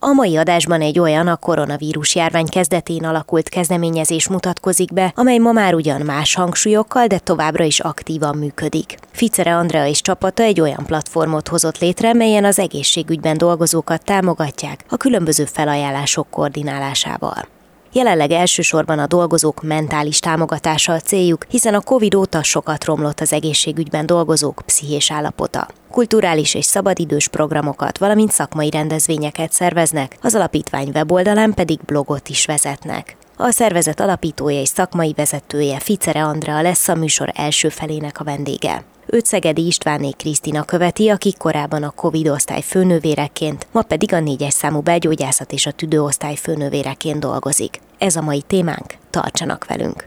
A mai adásban egy olyan a koronavírus járvány kezdetén alakult kezdeményezés mutatkozik be, amely ma már ugyan más hangsúlyokkal, de továbbra is aktívan működik. Ficere Andrea és csapata egy olyan platformot hozott létre, melyen az egészségügyben dolgozókat támogatják a különböző felajánlások koordinálásával. Jelenleg elsősorban a dolgozók mentális támogatása a céljuk, hiszen a Covid óta sokat romlott az egészségügyben dolgozók pszichés állapota. Kulturális és szabadidős programokat, valamint szakmai rendezvényeket szerveznek, az alapítvány weboldalán pedig blogot is vezetnek. A szervezet alapítója és szakmai vezetője Ficere Andrea lesz a műsor első felének a vendége. Őt Szegedi Istváné Krisztina követi, aki korábban a Covid osztály főnővéreként, ma pedig a négyes számú belgyógyászat és a tüdőosztály főnővéreként dolgozik. Ez a mai témánk, tartsanak velünk!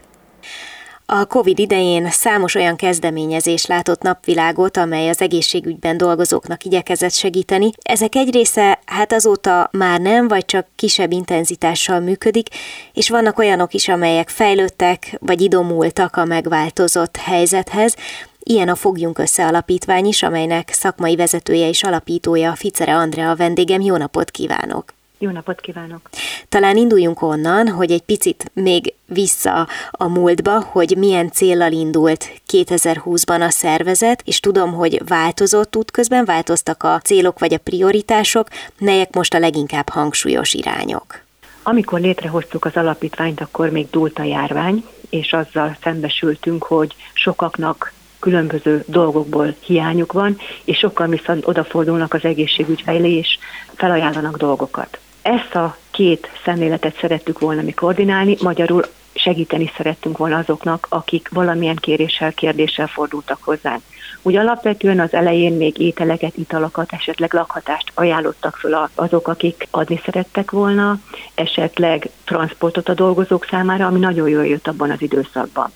A COVID idején számos olyan kezdeményezés látott napvilágot, amely az egészségügyben dolgozóknak igyekezett segíteni. Ezek egy része hát azóta már nem, vagy csak kisebb intenzitással működik, és vannak olyanok is, amelyek fejlődtek, vagy idomultak a megváltozott helyzethez. Ilyen a Fogjunk Össze alapítvány is, amelynek szakmai vezetője és alapítója Ficere Andrea a vendégem. Jó napot kívánok! Jó napot kívánok! Talán induljunk onnan, hogy egy picit még vissza a múltba, hogy milyen céllal indult 2020-ban a szervezet, és tudom, hogy változott útközben, változtak a célok vagy a prioritások, melyek most a leginkább hangsúlyos irányok. Amikor létrehoztuk az alapítványt, akkor még dúlt a járvány, és azzal szembesültünk, hogy sokaknak különböző dolgokból hiányuk van, és sokan viszont odafordulnak az egészségügy felé, és felajánlanak dolgokat. Ezt a két szemléletet szerettük volna mi koordinálni, magyarul segíteni szerettünk volna azoknak, akik valamilyen kéréssel, kérdéssel fordultak hozzánk. Úgy alapvetően az elején még ételeket, italokat, esetleg lakhatást ajánlottak föl azok, akik adni szerettek volna, esetleg transportot a dolgozók számára, ami nagyon jól jött abban az időszakban.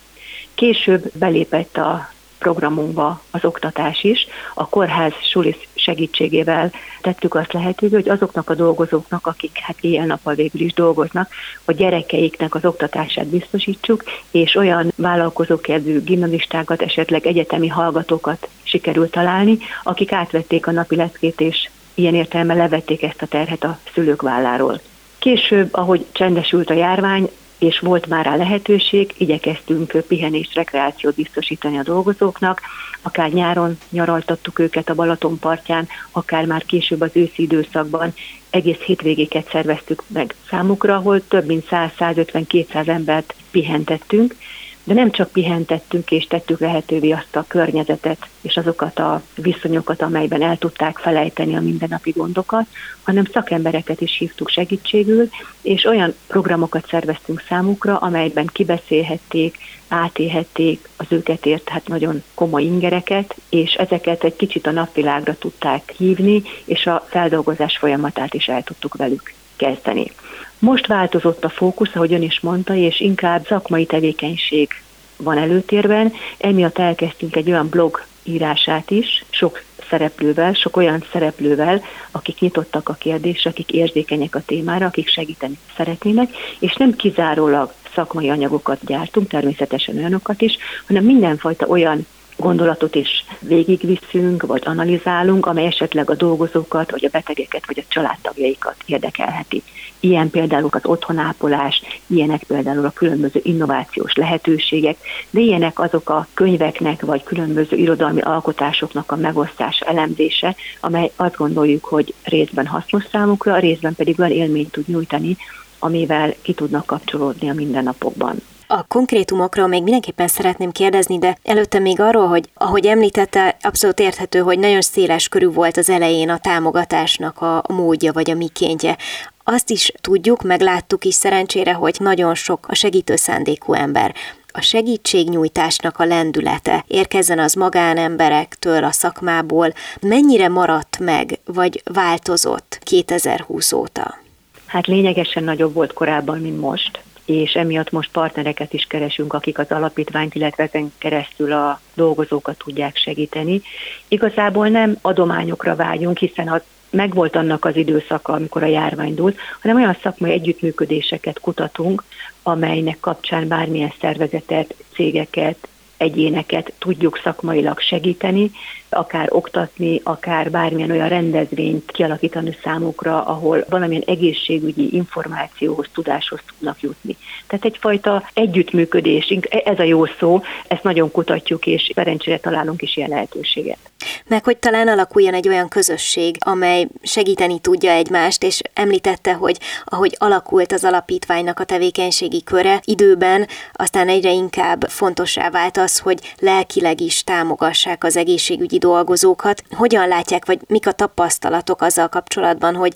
Később belépett a programunkba az oktatás is. A kórház sulis segítségével tettük azt lehetővé, hogy azoknak a dolgozóknak, akik hát éjjel-nappal végül is dolgoznak, a gyerekeiknek az oktatását biztosítsuk, és olyan vállalkozókedvű gimnazistákat, esetleg egyetemi hallgatókat sikerült találni, akik átvették a napi leckét, és ilyen értelemben levették ezt a terhet a szülők válláról. Később, ahogy csendesült a járvány, és volt már rá lehetőség, igyekeztünk pihenés, rekreációt biztosítani a dolgozóknak, akár nyáron nyaraltattuk őket a Balaton partján, akár már később az őszi időszakban. Egész hétvégéket szerveztük meg számukra, ahol több mint 100-150-200 embert pihentettünk, de nem csak pihentettünk és tettük lehetővé azt a környezetet és azokat a viszonyokat, amelyben el tudták felejteni a mindennapi gondokat, hanem szakembereket is hívtuk segítségül, és olyan programokat szerveztünk számukra, amelyben kibeszélhették, átélhették az őket ért hát nagyon komoly ingereket, és ezeket egy kicsit a napvilágra tudták hívni, és a feldolgozás folyamatát is el tudtuk velük kezdeni. Most változott a fókusz, ahogy ön is mondta, és inkább szakmai tevékenység van előtérben, emiatt elkezdtünk egy olyan blog írását is, sok szereplővel, sok olyan szereplővel, akik nyitottak a kérdésre, akik érzékenyek a témára, akik segíteni szeretnének, és nem kizárólag szakmai anyagokat gyártunk, természetesen olyanokat is, hanem mindenfajta olyan gondolatot is végigviszünk, vagy analizálunk, amely esetleg a dolgozókat, vagy a betegeket, vagy a családtagjaikat érdekelheti. Ilyen például az otthonápolás, ilyenek például a különböző innovációs lehetőségek, de ilyenek azok a könyveknek, vagy különböző irodalmi alkotásoknak a megosztása, elemzése, amely azt gondoljuk, hogy részben hasznos számukra, részben pedig olyan élményt tud nyújtani, amivel ki tudnak kapcsolódni a mindennapokban. A konkrétumokról még mindenképpen szeretném kérdezni, de előtte még arról, hogy ahogy említette, abszolút érthető, hogy nagyon széles körű volt az elején a támogatásnak a módja vagy a mikéntje. Azt is tudjuk, meg láttuk is szerencsére, hogy nagyon sok a segítő szándékú ember a segítségnyújtásnak a lendülete érkezzen az magánemberektől, a szakmából, mennyire maradt meg, vagy változott 2020 óta? Hát lényegesen nagyobb volt korábban, mint most és emiatt most partnereket is keresünk, akik az alapítványt, illetve ezen keresztül a dolgozókat tudják segíteni. Igazából nem adományokra vágyunk, hiszen az megvolt annak az időszaka, amikor a járvány dúlt, hanem olyan szakmai együttműködéseket kutatunk, amelynek kapcsán bármilyen szervezetet, cégeket, egyéneket tudjuk szakmailag segíteni, akár oktatni, akár bármilyen olyan rendezvényt kialakítani számukra, ahol valamilyen egészségügyi információhoz, tudáshoz tudnak jutni. Tehát egyfajta együttműködés, ez a jó szó, ezt nagyon kutatjuk, és szerencsére találunk is ilyen lehetőséget. Meg hogy talán alakuljon egy olyan közösség, amely segíteni tudja egymást, és említette, hogy ahogy alakult az alapítványnak a tevékenységi köre időben, aztán egyre inkább fontossá vált az, hogy lelkileg is támogassák az egészségügyi dolgozókat. Hogyan látják, vagy mik a tapasztalatok azzal kapcsolatban, hogy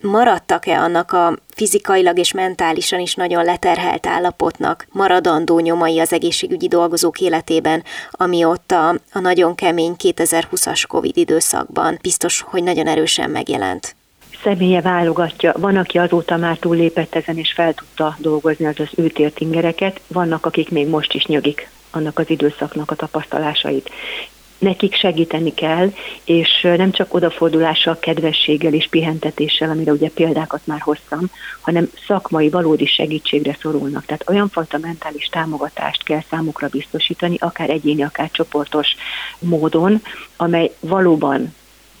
maradtak-e annak a fizikailag és mentálisan is nagyon leterhelt állapotnak maradandó nyomai az egészségügyi dolgozók életében, ami ott a, a nagyon kemény 2020-as Covid időszakban biztos, hogy nagyon erősen megjelent személye válogatja. Van, aki azóta már túllépett ezen, és fel tudta dolgozni az az őtért ingereket, vannak, akik még most is nyögik annak az időszaknak a tapasztalásait nekik segíteni kell, és nem csak odafordulással, kedvességgel és pihentetéssel, amire ugye példákat már hoztam, hanem szakmai, valódi segítségre szorulnak. Tehát olyan fajta mentális támogatást kell számukra biztosítani, akár egyéni, akár csoportos módon, amely valóban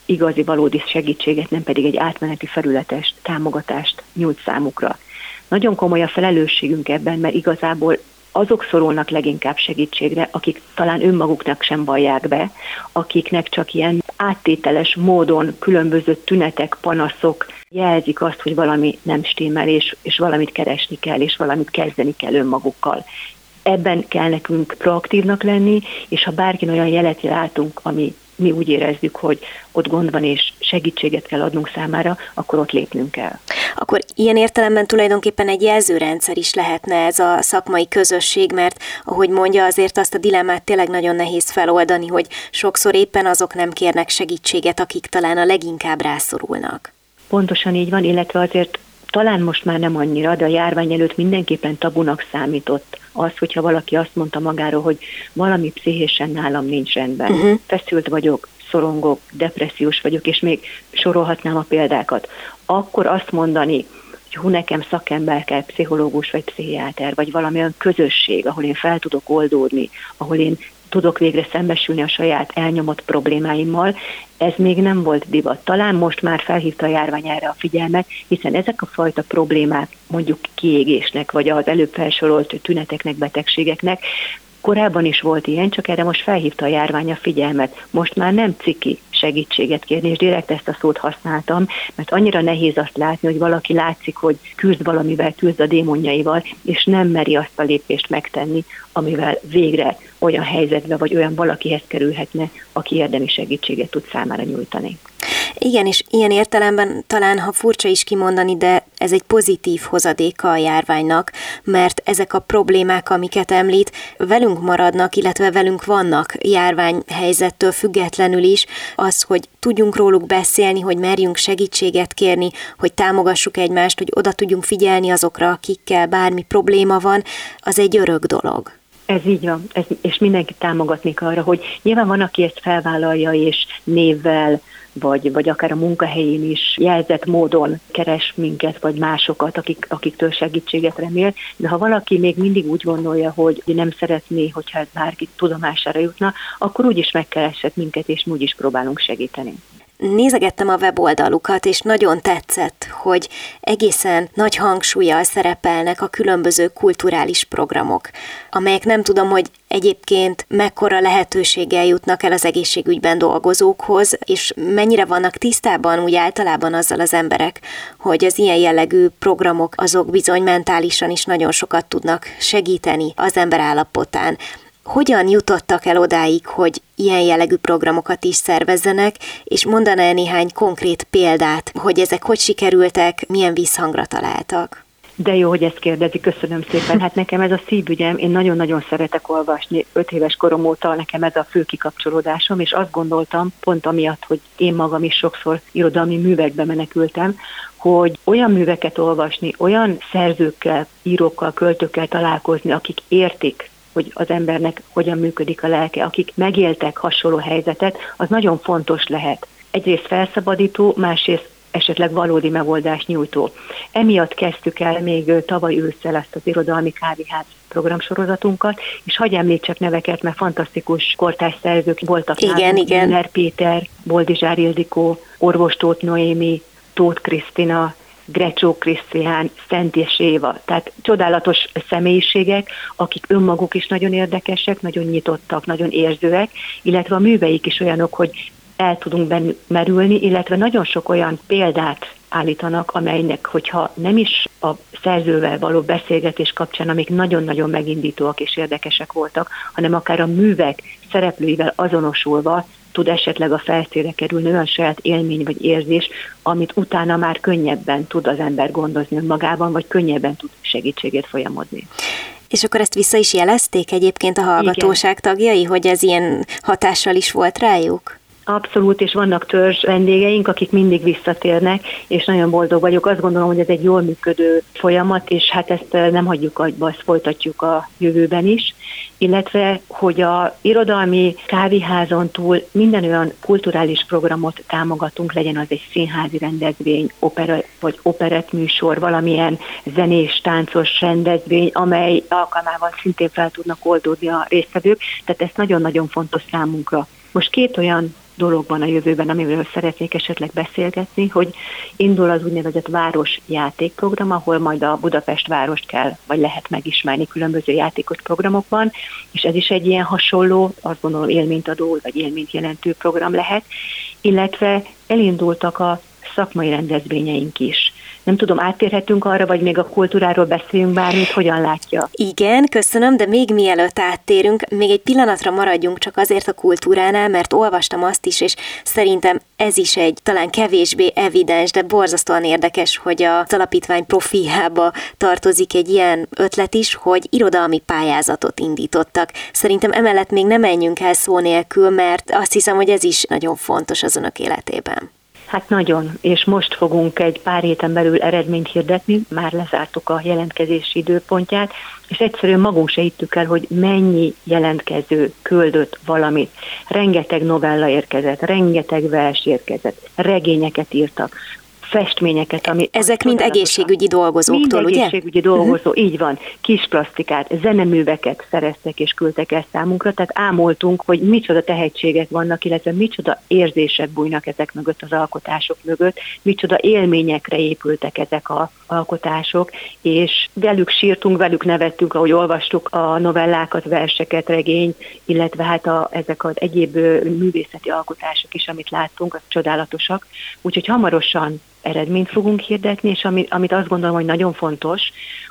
igazi, valódi segítséget, nem pedig egy átmeneti felületes támogatást nyújt számukra. Nagyon komoly a felelősségünk ebben, mert igazából azok szorulnak leginkább segítségre, akik talán önmaguknak sem vallják be, akiknek csak ilyen áttételes módon különböző tünetek, panaszok jelzik azt, hogy valami nem stimmel, és, és valamit keresni kell, és valamit kezdeni kell önmagukkal. Ebben kell nekünk proaktívnak lenni, és ha bárki olyan jelet látunk, ami mi úgy érezzük, hogy ott gond van és segítséget kell adnunk számára, akkor ott lépnünk kell. Akkor ilyen értelemben tulajdonképpen egy jelzőrendszer is lehetne ez a szakmai közösség, mert ahogy mondja, azért azt a dilemmát tényleg nagyon nehéz feloldani, hogy sokszor éppen azok nem kérnek segítséget, akik talán a leginkább rászorulnak. Pontosan így van, illetve azért talán most már nem annyira, de a járvány előtt mindenképpen tabunak számított az, hogyha valaki azt mondta magáról, hogy valami pszichésen nálam nincs rendben, uh-huh. feszült vagyok, szorongok, depressziós vagyok, és még sorolhatnám a példákat, akkor azt mondani, hogy hú, nekem szakember kell, pszichológus vagy pszichiáter, vagy valamilyen közösség, ahol én fel tudok oldódni, ahol én tudok végre szembesülni a saját elnyomott problémáimmal, ez még nem volt divat. Talán most már felhívta a járvány erre a figyelmet, hiszen ezek a fajta problémák mondjuk kiégésnek, vagy az előbb felsorolt tüneteknek, betegségeknek Korábban is volt ilyen, csak erre most felhívta a járvány a figyelmet. Most már nem ciki segítséget kérni, és direkt ezt a szót használtam, mert annyira nehéz azt látni, hogy valaki látszik, hogy küzd valamivel, küzd a démonjaival, és nem meri azt a lépést megtenni, amivel végre olyan helyzetbe vagy olyan valakihez kerülhetne, aki érdemi segítséget tud számára nyújtani. Igen, és ilyen értelemben talán, ha furcsa is kimondani, de ez egy pozitív hozadéka a járványnak, mert ezek a problémák, amiket említ, velünk maradnak, illetve velünk vannak járványhelyzettől függetlenül is, az, hogy tudjunk róluk beszélni, hogy merjünk segítséget kérni, hogy támogassuk egymást, hogy oda tudjunk figyelni azokra, akikkel bármi probléma van, az egy örök dolog. Ez így van, ez, és mindenki támogatni arra, hogy nyilván van, aki ezt felvállalja, és névvel, vagy, vagy akár a munkahelyén is jelzett módon keres minket, vagy másokat, akik, akiktől segítséget remél, de ha valaki még mindig úgy gondolja, hogy nem szeretné, hogyha ez bárki tudomására jutna, akkor úgyis megkeresett minket, és mi úgyis próbálunk segíteni nézegettem a weboldalukat, és nagyon tetszett, hogy egészen nagy hangsúlyjal szerepelnek a különböző kulturális programok, amelyek nem tudom, hogy egyébként mekkora lehetőséggel jutnak el az egészségügyben dolgozókhoz, és mennyire vannak tisztában úgy általában azzal az emberek, hogy az ilyen jellegű programok azok bizony mentálisan is nagyon sokat tudnak segíteni az ember állapotán hogyan jutottak el odáig, hogy ilyen jellegű programokat is szervezzenek, és mondaná néhány konkrét példát, hogy ezek hogy sikerültek, milyen visszhangra találtak? De jó, hogy ezt kérdezi, köszönöm szépen. Hát nekem ez a szívügyem, én nagyon-nagyon szeretek olvasni, öt éves korom óta nekem ez a fő kikapcsolódásom, és azt gondoltam, pont amiatt, hogy én magam is sokszor irodalmi művekbe menekültem, hogy olyan műveket olvasni, olyan szerzőkkel, írókkal, költőkkel találkozni, akik értik hogy az embernek hogyan működik a lelke, akik megéltek hasonló helyzetet, az nagyon fontos lehet. Egyrészt felszabadító, másrészt esetleg valódi megoldást nyújtó. Emiatt kezdtük el még tavaly ősszel ezt az irodalmi kávéház programsorozatunkat, és hagyj említsek neveket, mert fantasztikus kortárs szerzők voltak igen, nálunk. Igen, Miller Péter, Boldizsár Ildikó, Orvos Tóth Noémi, Tóth Krisztina, Grecsó Krisztián, Szent és Éva. Tehát csodálatos személyiségek, akik önmaguk is nagyon érdekesek, nagyon nyitottak, nagyon érzőek, illetve a műveik is olyanok, hogy el tudunk bennük merülni, illetve nagyon sok olyan példát állítanak, amelynek, hogyha nem is a szerzővel való beszélgetés kapcsán, amik nagyon-nagyon megindítóak és érdekesek voltak, hanem akár a művek szereplőivel azonosulva tud esetleg a felszére kerülni olyan saját élmény vagy érzés, amit utána már könnyebben tud az ember gondozni magában, vagy könnyebben tud segítségét folyamozni. És akkor ezt vissza is jelezték egyébként a hallgatóság Igen. tagjai, hogy ez ilyen hatással is volt rájuk? Abszolút, és vannak törzs vendégeink, akik mindig visszatérnek, és nagyon boldog vagyok. Azt gondolom, hogy ez egy jól működő folyamat, és hát ezt eh, nem hagyjuk agyba, ezt folytatjuk a jövőben is. Illetve, hogy a irodalmi kávéházon túl minden olyan kulturális programot támogatunk, legyen az egy színházi rendezvény, opera vagy operett műsor, valamilyen zenés, táncos rendezvény, amely alkalmával szintén fel tudnak oldódni a résztvevők, tehát ez nagyon-nagyon fontos számunkra. Most két olyan dologban a jövőben, amiről szeretnék esetleg beszélgetni, hogy indul az úgynevezett város játékprogram, ahol majd a Budapest várost kell, vagy lehet megismerni különböző játékos programokban, és ez is egy ilyen hasonló, azt gondolom élményt adó, vagy élményt jelentő program lehet, illetve elindultak a szakmai rendezvényeink is. Nem tudom, áttérhetünk arra, vagy még a kultúráról beszéljünk bármit, hogyan látja? Igen, köszönöm, de még mielőtt áttérünk, még egy pillanatra maradjunk csak azért a kultúránál, mert olvastam azt is, és szerintem ez is egy talán kevésbé evidens, de borzasztóan érdekes, hogy a alapítvány profiába tartozik egy ilyen ötlet is, hogy irodalmi pályázatot indítottak. Szerintem emellett még nem menjünk el szó nélkül, mert azt hiszem, hogy ez is nagyon fontos az önök életében. Hát nagyon, és most fogunk egy pár héten belül eredményt hirdetni, már lezártuk a jelentkezési időpontját, és egyszerűen magunk se hittük el, hogy mennyi jelentkező küldött valamit. Rengeteg novella érkezett, rengeteg vers érkezett, regényeket írtak, festményeket, ami... Ezek mind egészségügyi dolgozóktól, mind ugye? egészségügyi dolgozó, uh-huh. így van. Kis plastikát, zeneműveket szereztek és küldtek el számunkra, tehát ámoltunk, hogy micsoda tehetségek vannak, illetve micsoda érzések bújnak ezek mögött az alkotások mögött, micsoda élményekre épültek ezek a alkotások, és velük sírtunk, velük nevettünk, ahogy olvastuk a novellákat, verseket, regény, illetve hát a, ezek az egyéb művészeti alkotások is, amit láttunk, az csodálatosak. Úgyhogy hamarosan eredményt fogunk hirdetni, és amit, amit azt gondolom, hogy nagyon fontos,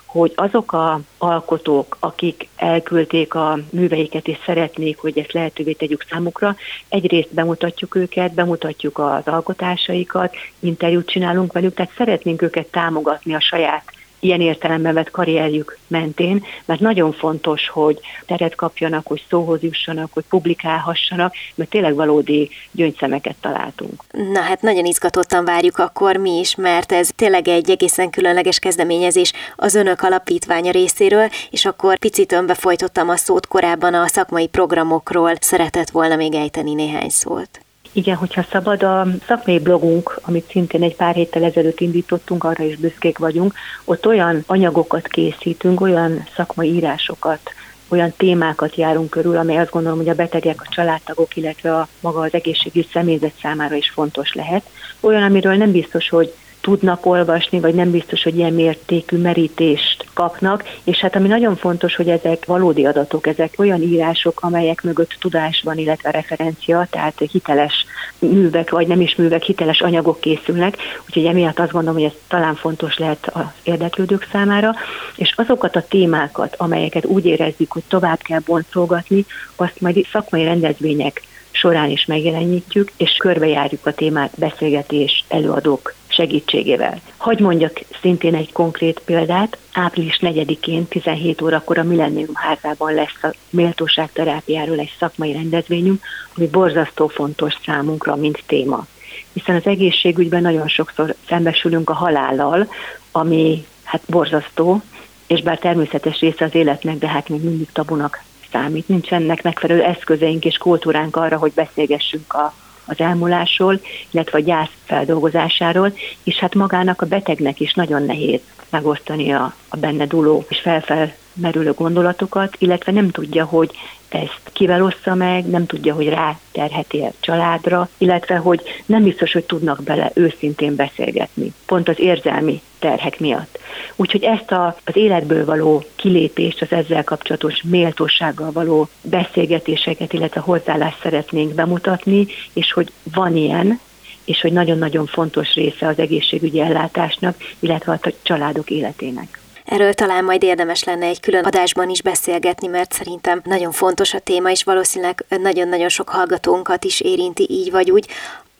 hogy azok a alkotók, akik elküldték a műveiket és szeretnék, hogy ezt lehetővé tegyük számukra, egyrészt bemutatjuk őket, bemutatjuk az alkotásaikat, interjút csinálunk velük, tehát szeretnénk őket támogatni a saját ilyen értelemben vett karrierjük mentén, mert nagyon fontos, hogy teret kapjanak, hogy szóhoz jussanak, hogy publikálhassanak, mert tényleg valódi gyöngyszemeket találtunk. Na hát nagyon izgatottan várjuk akkor mi is, mert ez tényleg egy egészen különleges kezdeményezés az önök alapítványa részéről, és akkor picit önbe folytottam a szót korábban a szakmai programokról, szeretett volna még ejteni néhány szót. Igen, hogyha szabad, a szakmai blogunk, amit szintén egy pár héttel ezelőtt indítottunk, arra is büszkék vagyunk, ott olyan anyagokat készítünk, olyan szakmai írásokat, olyan témákat járunk körül, amely azt gondolom, hogy a betegek, a családtagok, illetve a maga az egészségügy személyzet számára is fontos lehet. Olyan, amiről nem biztos, hogy tudnak olvasni, vagy nem biztos, hogy ilyen mértékű merítést kapnak, és hát ami nagyon fontos, hogy ezek valódi adatok, ezek olyan írások, amelyek mögött tudás van, illetve referencia, tehát hiteles művek, vagy nem is művek, hiteles anyagok készülnek, úgyhogy emiatt azt gondolom, hogy ez talán fontos lehet az érdeklődők számára, és azokat a témákat, amelyeket úgy érezzük, hogy tovább kell boncolgatni, azt majd szakmai rendezvények során is megjelenítjük, és körbejárjuk a témát beszélgetés, előadók segítségével. Hagy mondjak szintén egy konkrét példát. Április 4-én 17 órakor a Millennium házában lesz a méltóság terápiáról egy szakmai rendezvényünk, ami borzasztó fontos számunkra, mint téma. Hiszen az egészségügyben nagyon sokszor szembesülünk a halállal, ami hát borzasztó, és bár természetes része az életnek, de hát még mindig tabunak számít. Nincsenek megfelelő eszközeink és kultúránk arra, hogy beszélgessünk a, az elmúlásról, illetve a gyász feldolgozásáról, és hát magának a betegnek is nagyon nehéz megosztani a, a benne duló és felfel merülő gondolatokat, illetve nem tudja, hogy ezt kivel ossza meg, nem tudja, hogy rá terheti a családra, illetve hogy nem biztos, hogy tudnak bele őszintén beszélgetni, pont az érzelmi terhek miatt. Úgyhogy ezt a, az életből való kilépést, az ezzel kapcsolatos méltósággal való beszélgetéseket, illetve hozzáállást szeretnénk bemutatni, és hogy van ilyen, és hogy nagyon-nagyon fontos része az egészségügyi ellátásnak, illetve a családok életének. Erről talán majd érdemes lenne egy külön adásban is beszélgetni, mert szerintem nagyon fontos a téma, és valószínűleg nagyon-nagyon sok hallgatónkat is érinti így vagy úgy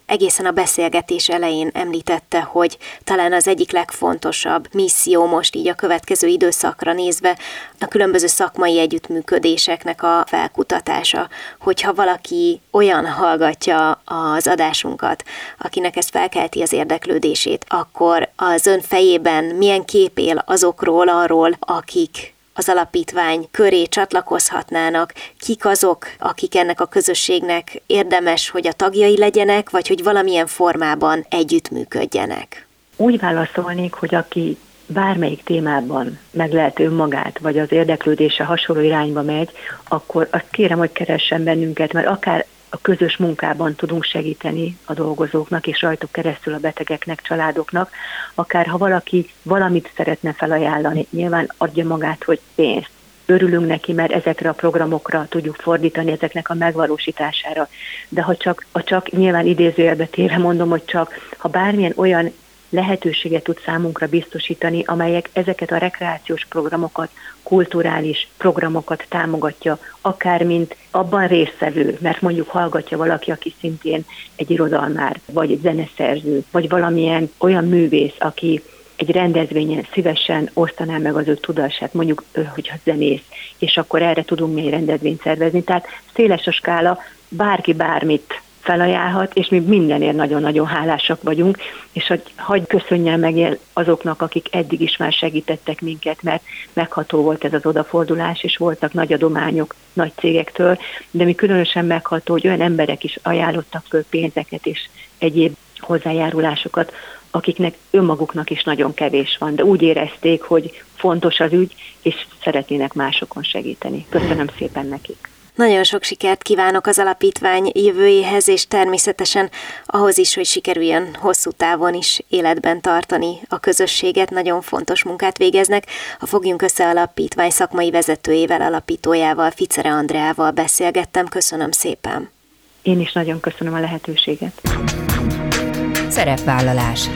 egészen a beszélgetés elején említette, hogy talán az egyik legfontosabb misszió most így a következő időszakra nézve a különböző szakmai együttműködéseknek a felkutatása. Hogyha valaki olyan hallgatja az adásunkat, akinek ez felkelti az érdeklődését, akkor az ön fejében milyen kép él azokról, arról, akik az alapítvány köré csatlakozhatnának, kik azok, akik ennek a közösségnek érdemes, hogy a tagjai legyenek, vagy hogy valamilyen formában együttműködjenek? Úgy válaszolnék, hogy aki bármelyik témában meg lehet önmagát, vagy az érdeklődése hasonló irányba megy, akkor azt kérem, hogy keressen bennünket, mert akár a közös munkában tudunk segíteni a dolgozóknak, és rajtuk keresztül a betegeknek, családoknak, akár ha valaki valamit szeretne felajánlani, nyilván adja magát, hogy pénzt. Örülünk neki, mert ezekre a programokra tudjuk fordítani, ezeknek a megvalósítására. De ha csak, ha csak nyilván idézőjelbe téve mondom, hogy csak ha bármilyen olyan lehetőséget tud számunkra biztosítani, amelyek ezeket a rekreációs programokat, kulturális programokat támogatja, akár mint abban résztvevő, mert mondjuk hallgatja valaki, aki szintén egy irodalmár, vagy egy zeneszerző, vagy valamilyen olyan művész, aki egy rendezvényen szívesen osztaná meg az ő tudását, mondjuk, hogyha zenész, és akkor erre tudunk mi egy rendezvényt szervezni. Tehát széles a skála, bárki bármit felajánlhat, és mi mindenért nagyon-nagyon hálásak vagyunk, és hogy hagyj köszönjen meg azoknak, akik eddig is már segítettek minket, mert megható volt ez az odafordulás, és voltak nagy adományok nagy cégektől, de mi különösen megható, hogy olyan emberek is ajánlottak föl pénzeket és egyéb hozzájárulásokat, akiknek önmaguknak is nagyon kevés van, de úgy érezték, hogy fontos az ügy, és szeretnének másokon segíteni. Köszönöm szépen nekik! Nagyon sok sikert kívánok az alapítvány jövőjéhez, és természetesen ahhoz is, hogy sikerüljön hosszú távon is életben tartani a közösséget. Nagyon fontos munkát végeznek. A Fogjunk Össze Alapítvány szakmai vezetőjével, alapítójával, Ficere Andreával beszélgettem. Köszönöm szépen. Én is nagyon köszönöm a lehetőséget. Szerepvállalás.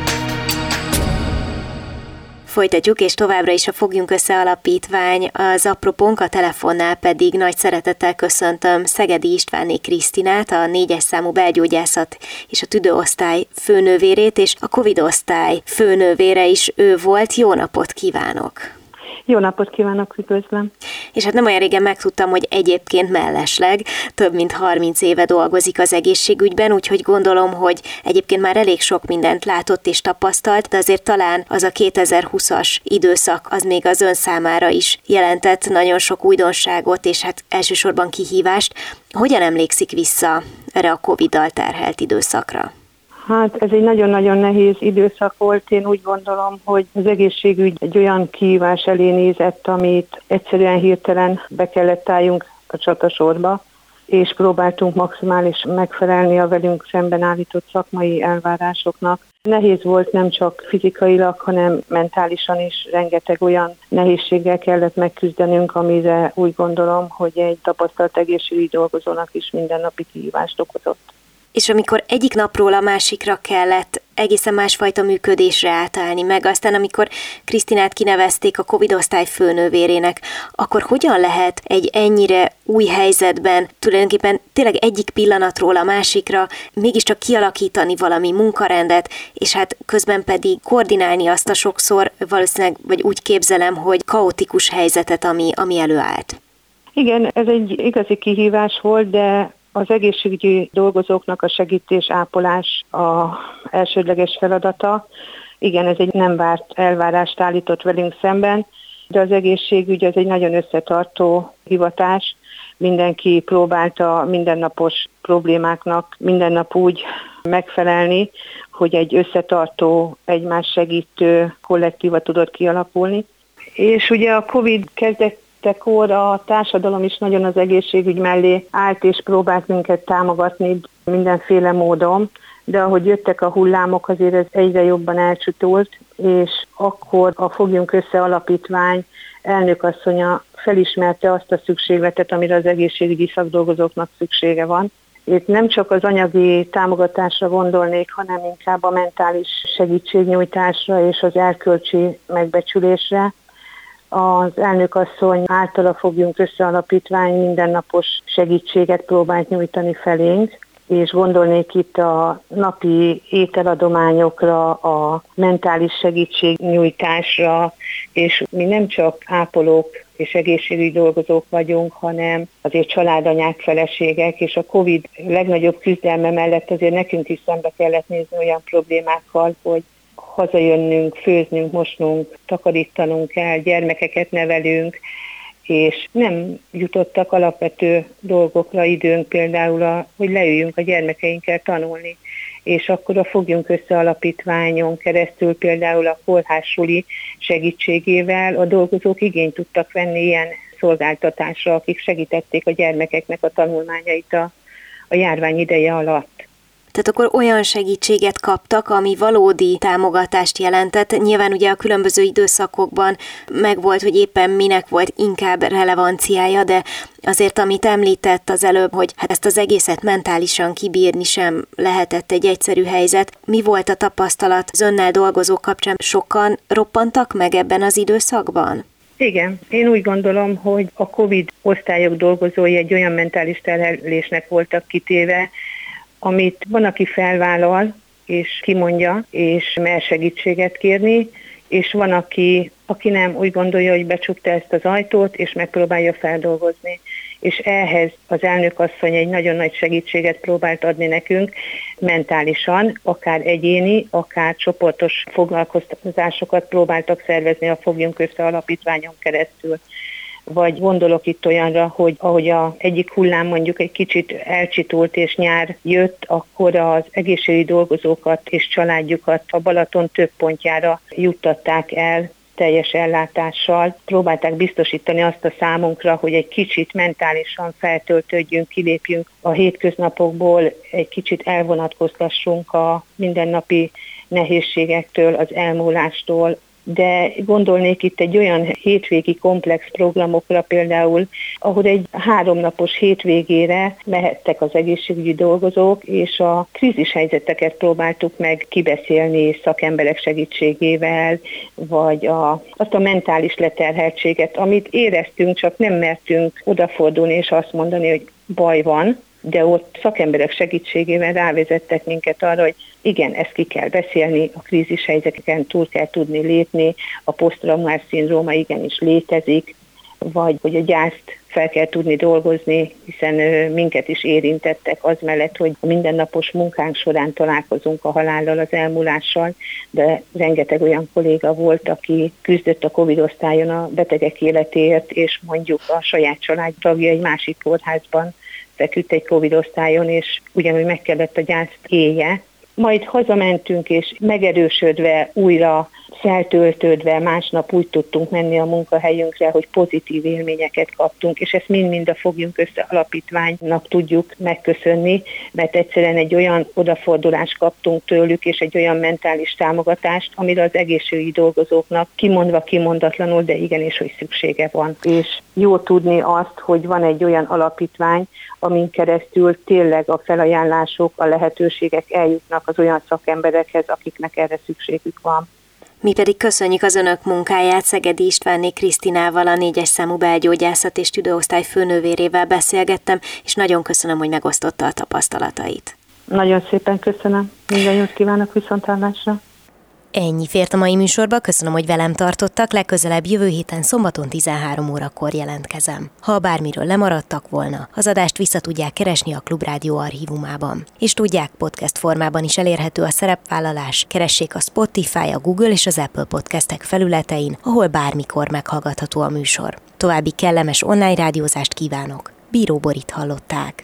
Folytatjuk, és továbbra is a Fogjunk Össze Alapítvány az apropónk, a telefonnál pedig nagy szeretettel köszöntöm Szegedi Istváné Krisztinát, a négyes számú belgyógyászat és a tüdőosztály főnővérét, és a Covid osztály főnővére is ő volt. Jó napot kívánok! Jó napot kívánok, üdvözlöm! És hát nem olyan régen megtudtam, hogy egyébként mellesleg több mint 30 éve dolgozik az egészségügyben, úgyhogy gondolom, hogy egyébként már elég sok mindent látott és tapasztalt, de azért talán az a 2020-as időszak az még az ön számára is jelentett nagyon sok újdonságot, és hát elsősorban kihívást. Hogyan emlékszik vissza erre a Covid-dal terhelt időszakra? Hát ez egy nagyon-nagyon nehéz időszak volt. Én úgy gondolom, hogy az egészségügy egy olyan kihívás elé nézett, amit egyszerűen hirtelen be kellett álljunk a csatasorba, és próbáltunk maximális megfelelni a velünk szemben állított szakmai elvárásoknak. Nehéz volt nem csak fizikailag, hanem mentálisan is rengeteg olyan nehézséggel kellett megküzdenünk, amire úgy gondolom, hogy egy tapasztalt egészségügyi dolgozónak is mindennapi kihívást okozott és amikor egyik napról a másikra kellett egészen másfajta működésre átállni meg. Aztán amikor Krisztinát kinevezték a Covid osztály főnővérének, akkor hogyan lehet egy ennyire új helyzetben tulajdonképpen tényleg egyik pillanatról a másikra mégiscsak kialakítani valami munkarendet, és hát közben pedig koordinálni azt a sokszor valószínűleg, vagy úgy képzelem, hogy kaotikus helyzetet, ami, ami előállt. Igen, ez egy igazi kihívás volt, de az egészségügyi dolgozóknak a segítés, ápolás a elsődleges feladata. Igen, ez egy nem várt elvárást állított velünk szemben, de az egészségügy az egy nagyon összetartó hivatás. Mindenki próbálta mindennapos problémáknak minden nap úgy megfelelni, hogy egy összetartó, egymás segítő kollektíva tudott kialakulni. És ugye a Covid kezdett Tekor a társadalom is nagyon az egészségügy mellé állt és próbált minket támogatni mindenféle módon, de ahogy jöttek a hullámok, azért ez egyre jobban elcsutult, és akkor a Fogjunk Össze Alapítvány elnökasszonya felismerte azt a szükségletet, amire az egészségügyi szakdolgozóknak szüksége van. Itt nem csak az anyagi támogatásra gondolnék, hanem inkább a mentális segítségnyújtásra és az erkölcsi megbecsülésre, az elnökasszony általa fogjunk össze alapítvány mindennapos segítséget próbált nyújtani felénk, és gondolnék itt a napi ételadományokra, a mentális segítségnyújtásra, és mi nem csak ápolók és egészségügyi dolgozók vagyunk, hanem azért családanyák, feleségek, és a Covid legnagyobb küzdelme mellett azért nekünk is szembe kellett nézni olyan problémákkal, hogy hazajönnünk, főznünk, mosnunk, takarítanunk kell, gyermekeket nevelünk, és nem jutottak alapvető dolgokra időnk, például, a, hogy leüljünk a gyermekeinkkel tanulni. És akkor a Fogjunk Össze Alapítványon keresztül például a kórházsuli segítségével a dolgozók igényt tudtak venni ilyen szolgáltatásra, akik segítették a gyermekeknek a tanulmányait a, a járvány ideje alatt. Tehát akkor olyan segítséget kaptak, ami valódi támogatást jelentett. Nyilván ugye a különböző időszakokban megvolt, hogy éppen minek volt inkább relevanciája, de azért, amit említett az előbb, hogy hát ezt az egészet mentálisan kibírni sem lehetett egy egyszerű helyzet. Mi volt a tapasztalat az önnel dolgozók kapcsán? Sokan roppantak meg ebben az időszakban? Igen, én úgy gondolom, hogy a COVID osztályok dolgozói egy olyan mentális terhelésnek voltak kitéve, amit van, aki felvállal, és kimondja, és mer segítséget kérni, és van, aki, aki nem úgy gondolja, hogy becsukta ezt az ajtót, és megpróbálja feldolgozni. És ehhez az elnök asszony egy nagyon nagy segítséget próbált adni nekünk, mentálisan, akár egyéni, akár csoportos foglalkoztatásokat próbáltak szervezni a Fogjunk Össze Alapítványon keresztül vagy gondolok itt olyanra, hogy ahogy a egyik hullám mondjuk egy kicsit elcsitult és nyár jött, akkor az egészségügyi dolgozókat és családjukat a Balaton több pontjára juttatták el teljes ellátással. Próbálták biztosítani azt a számunkra, hogy egy kicsit mentálisan feltöltődjünk, kilépjünk a hétköznapokból, egy kicsit elvonatkoztassunk a mindennapi nehézségektől, az elmúlástól, de gondolnék itt egy olyan hétvégi komplex programokra például, ahol egy háromnapos hétvégére mehettek az egészségügyi dolgozók, és a krízis helyzeteket próbáltuk meg kibeszélni szakemberek segítségével, vagy a, azt a mentális leterheltséget, amit éreztünk, csak nem mertünk odafordulni és azt mondani, hogy baj van, de ott szakemberek segítségével rávezettek minket arra, hogy igen, ezt ki kell beszélni, a krízis helyzeteken túl kell tudni lépni, a posztraumás szindróma igenis létezik, vagy hogy a gyászt fel kell tudni dolgozni, hiszen minket is érintettek az mellett, hogy a mindennapos munkánk során találkozunk a halállal, az elmúlással, de rengeteg olyan kolléga volt, aki küzdött a Covid osztályon a betegek életéért, és mondjuk a saját családtagja egy másik kórházban feküdt egy Covid osztályon, és ugyanúgy meg kellett a gyászt élje. Majd hazamentünk, és megerősödve újra feltöltődve, másnap úgy tudtunk menni a munkahelyünkre, hogy pozitív élményeket kaptunk, és ezt mind-mind a Fogjunk Össze alapítványnak tudjuk megköszönni, mert egyszerűen egy olyan odafordulást kaptunk tőlük, és egy olyan mentális támogatást, amire az egészségügyi dolgozóknak kimondva kimondatlanul, de igenis, hogy szüksége van. És jó tudni azt, hogy van egy olyan alapítvány, amin keresztül tényleg a felajánlások, a lehetőségek eljutnak az olyan szakemberekhez, akiknek erre szükségük van. Mi pedig köszönjük az önök munkáját Szegedi Istvánné Krisztinával, a négyes számú belgyógyászat és tüdőosztály főnővérével beszélgettem, és nagyon köszönöm, hogy megosztotta a tapasztalatait. Nagyon szépen köszönöm. Minden jót kívánok viszontlátásra. Ennyi fért a mai műsorba, köszönöm, hogy velem tartottak, legközelebb jövő héten szombaton 13 órakor jelentkezem. Ha bármiről lemaradtak volna, az adást vissza tudják keresni a Klubrádió archívumában. És tudják, podcast formában is elérhető a szerepvállalás, keressék a Spotify, a Google és az Apple podcastek felületein, ahol bármikor meghallgatható a műsor. További kellemes online rádiózást kívánok. Bíró Borit hallották.